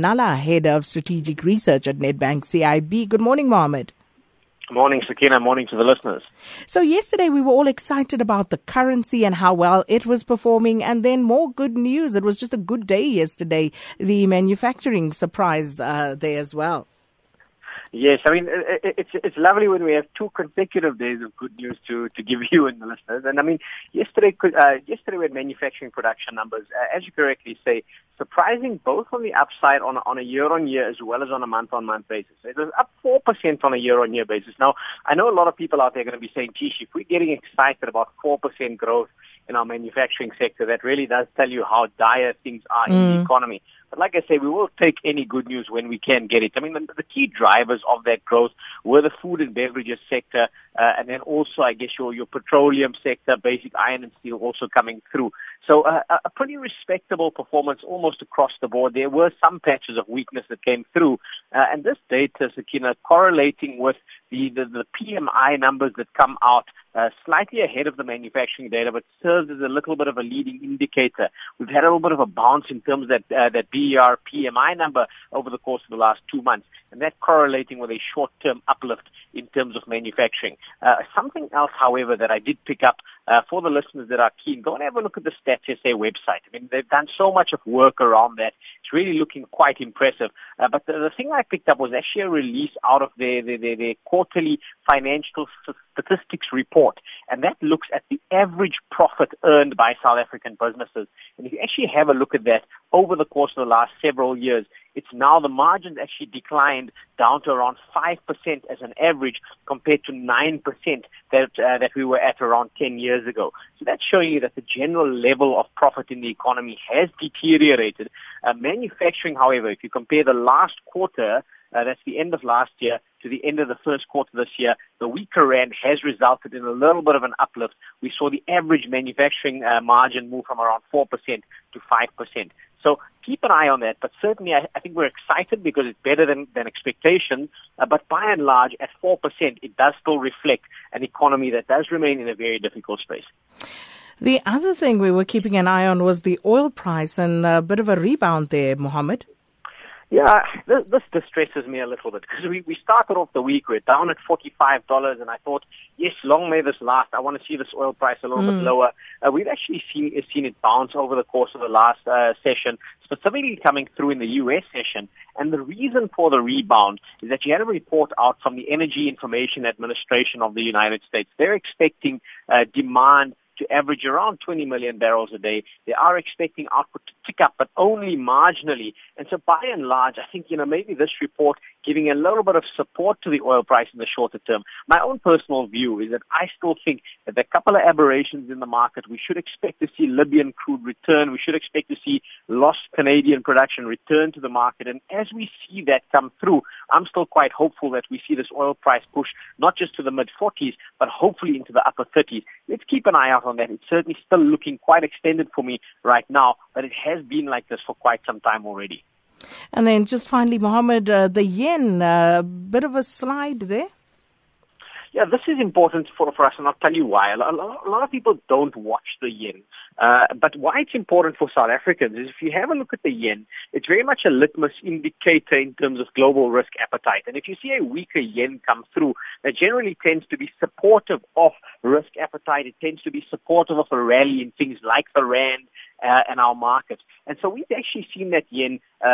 Nalla, Head of Strategic Research at Nedbank CIB. Good morning, Mohammed. Morning, Sakina. Morning to the listeners. So, yesterday we were all excited about the currency and how well it was performing, and then more good news. It was just a good day yesterday. The manufacturing surprise uh, there as well. Yes, I mean it's it's lovely when we have two consecutive days of good news to to give you and the listeners. And I mean, yesterday uh, yesterday we had manufacturing production numbers, uh, as you correctly say, surprising both on the upside on a, on a year on year as well as on a month on month basis. It was up four percent on a year on year basis. Now I know a lot of people out there are going to be saying, "Geez, if we're getting excited about four percent growth in our manufacturing sector, that really does tell you how dire things are mm. in the mm. economy." But like I say, we will take any good news when we can get it. I mean, the, the key drivers of that growth were the food and beverages sector, uh, and then also, I guess, your, your petroleum sector, basic iron and steel also coming through. So uh, a pretty respectable performance almost across the board. There were some patches of weakness that came through, uh, and this data, Sakina, correlating with the, the, the PMI numbers that come out uh, slightly ahead of the manufacturing data, but serves as a little bit of a leading indicator. We've had a little bit of a bounce in terms of that, uh, that BER PMI number over the course of the last two months, and that correlating with a short-term uplift in terms of manufacturing. Uh, something else, however, that I did pick up uh, for the listeners that are keen, go and have a look at the Stats SA website. I mean, they've done so much of work around that. It's really looking quite impressive. Uh, but the, the, thing I picked up was actually a release out of their, their, their, their quarterly financial statistics report, and that looks at the average profit earned by South African businesses. And if you actually have a look at that over the course of the last several years, it's now the margins actually declined down to around 5% as an average compared to 9% that, uh, that we were at around 10 years ago. So that's showing you that the general level of profit in the economy has deteriorated. Uh, manufacturing, however, if you compare the last quarter, uh, that's the end of last year to the end of the first quarter this year. The weaker rand has resulted in a little bit of an uplift. We saw the average manufacturing uh, margin move from around 4% to 5%. So keep an eye on that. But certainly, I, I think we're excited because it's better than, than expectation. Uh, but by and large, at 4%, it does still reflect an economy that does remain in a very difficult space. The other thing we were keeping an eye on was the oil price and a bit of a rebound there, Mohammed. Yeah, this, this distresses me a little bit because we, we started off the week, we're down at $45, and I thought, yes, long may this last. I want to see this oil price a little mm. bit lower. Uh, we've actually seen, seen it bounce over the course of the last uh, session, specifically coming through in the U.S. session. And the reason for the rebound is that you had a report out from the Energy Information Administration of the United States. They're expecting uh, demand to average around 20 million barrels a day. They are expecting output to tick up, but only marginally. And so by and large, I think, you know, maybe this report giving a little bit of support to the oil price in the shorter term. My own personal view is that I still think that are a couple of aberrations in the market. We should expect to see Libyan crude return. We should expect to see lost Canadian production return to the market. And as we see that come through, I'm still quite hopeful that we see this oil price push not just to the mid 40s, but hopefully into the upper 30s. Let's keep an eye out on that. It's certainly still looking quite extended for me right now, but it has been like this for quite some time already. And then just finally, Mohammed, uh, the yen, a uh, bit of a slide there. Yeah, this is important for, for us, and I'll tell you why. A lot, a lot of people don't watch the yen. Uh, but why it's important for South Africans is if you have a look at the yen, it's very much a litmus indicator in terms of global risk appetite. And if you see a weaker yen come through, that generally tends to be supportive of risk appetite. It tends to be supportive of a rally in things like the rand, uh, and our market. And so we've actually seen that yen uh,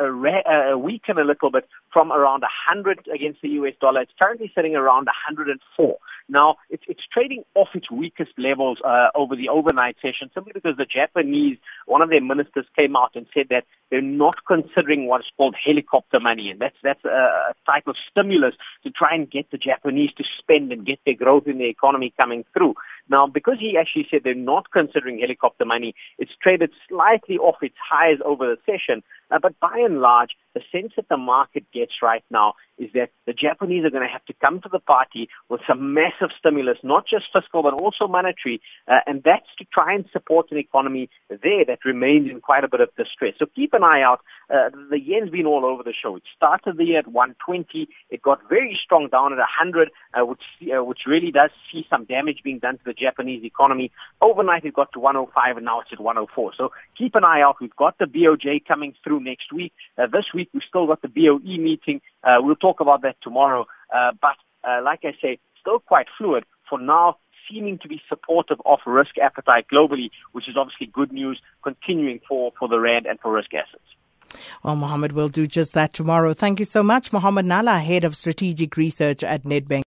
a, a, a weaken a little bit from around 100 against the US dollar. It's currently sitting around 104. Now, it's, it's trading off its weakest levels uh, over the overnight session simply because the Japanese, one of their ministers came out and said that they're not considering what's called helicopter money. And that's, that's a type of stimulus to try and get the Japanese to spend and get their growth in the economy coming through. Now, because he actually said they're not considering helicopter money, it's traded slightly off its highs over the session. Uh, but by and large, the sense that the market gets right now is that the Japanese are going to have to come to the party with some massive stimulus, not just fiscal, but also monetary. Uh, and that's to try and support an economy there that remains in quite a bit of distress. So keep an eye out. Uh, the yen's been all over the show. It started the year at 120. It got very strong down at 100, uh, which, uh, which really does see some damage being done to the Japanese economy. Overnight, it got to 105, and now it's at 104. So keep an eye out. We've got the BOJ coming through next week. Uh, this week, we've still got the BOE meeting. Uh, we'll talk about that tomorrow. Uh, but uh, like I say, still quite fluid. For now, seeming to be supportive of risk appetite globally, which is obviously good news continuing for, for the RAND and for risk assets. Well, Mohammed will do just that tomorrow. Thank you so much, Mohammed Nalla, Head of Strategic Research at Nedbank.